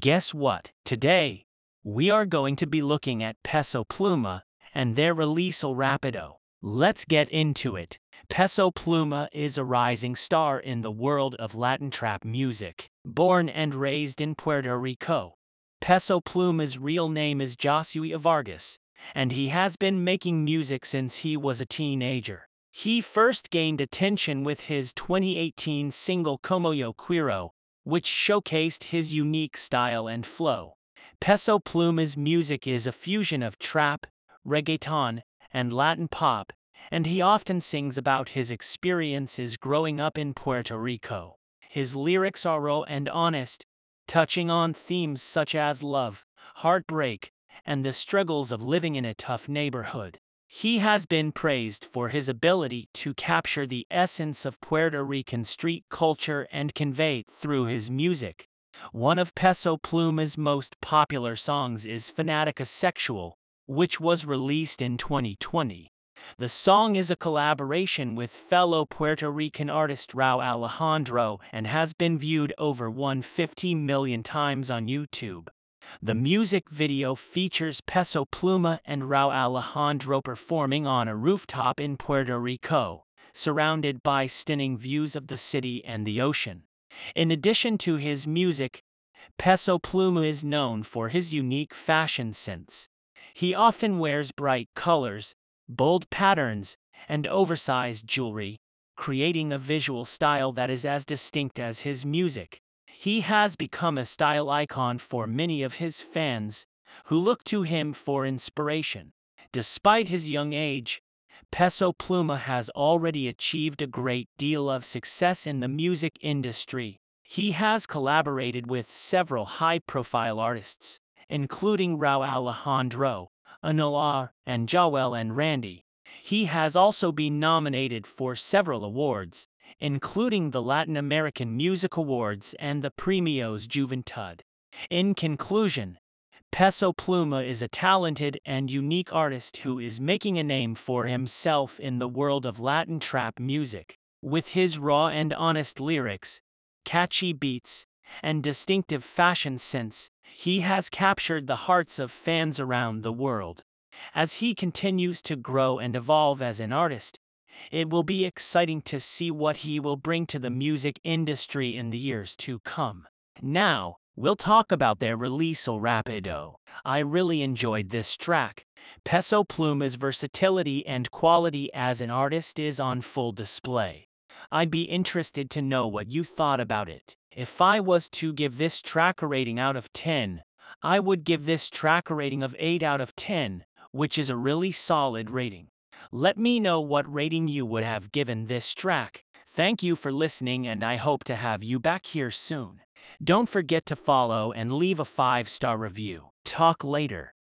Guess what? Today, we are going to be looking at Peso Pluma and their release El Rapido. Let's get into it. Peso Pluma is a rising star in the world of Latin trap music. Born and raised in Puerto Rico, Peso Pluma's real name is Josue Vargas, and he has been making music since he was a teenager. He first gained attention with his 2018 single Como Yo Quiero, which showcased his unique style and flow. Peso Pluma's music is a fusion of trap, reggaeton, and Latin pop, and he often sings about his experiences growing up in Puerto Rico. His lyrics are raw and honest, touching on themes such as love, heartbreak, and the struggles of living in a tough neighborhood. He has been praised for his ability to capture the essence of Puerto Rican street culture and convey it through his music. One of Peso Pluma's most popular songs is Fanatica Sexual, which was released in 2020. The song is a collaboration with fellow Puerto Rican artist Rauw Alejandro and has been viewed over 150 million times on YouTube. The music video features Peso Pluma and Rauw Alejandro performing on a rooftop in Puerto Rico, surrounded by stunning views of the city and the ocean. In addition to his music, Peso Pluma is known for his unique fashion sense. He often wears bright colors, bold patterns, and oversized jewelry, creating a visual style that is as distinct as his music. He has become a style icon for many of his fans, who look to him for inspiration. Despite his young age, Peso Pluma has already achieved a great deal of success in the music industry. He has collaborated with several high-profile artists, including Rauw Alejandro, Anuel, and Jowell and Randy. He has also been nominated for several awards, including the Latin American Music Awards and the Premios Juventud. In conclusion, Peso Pluma is a talented and unique artist who is making a name for himself in the world of Latin trap music. With his raw and honest lyrics, catchy beats, and distinctive fashion sense, he has captured the hearts of fans around the world. As he continues to grow and evolve as an artist, it will be exciting to see what he will bring to the music industry in the years to come. Now, we'll talk about their release El Rapido. I really enjoyed this track. Peso Pluma's versatility and quality as an artist is on full display. I'd be interested to know what you thought about it. If I was to give this track a rating out of 10, I would give this track a rating of 8 out of 10, which is a really solid rating. Let me know what rating you would have given this track. Thank you for listening and I hope to have you back here soon. Don't forget to follow and leave a 5-star review. Talk later.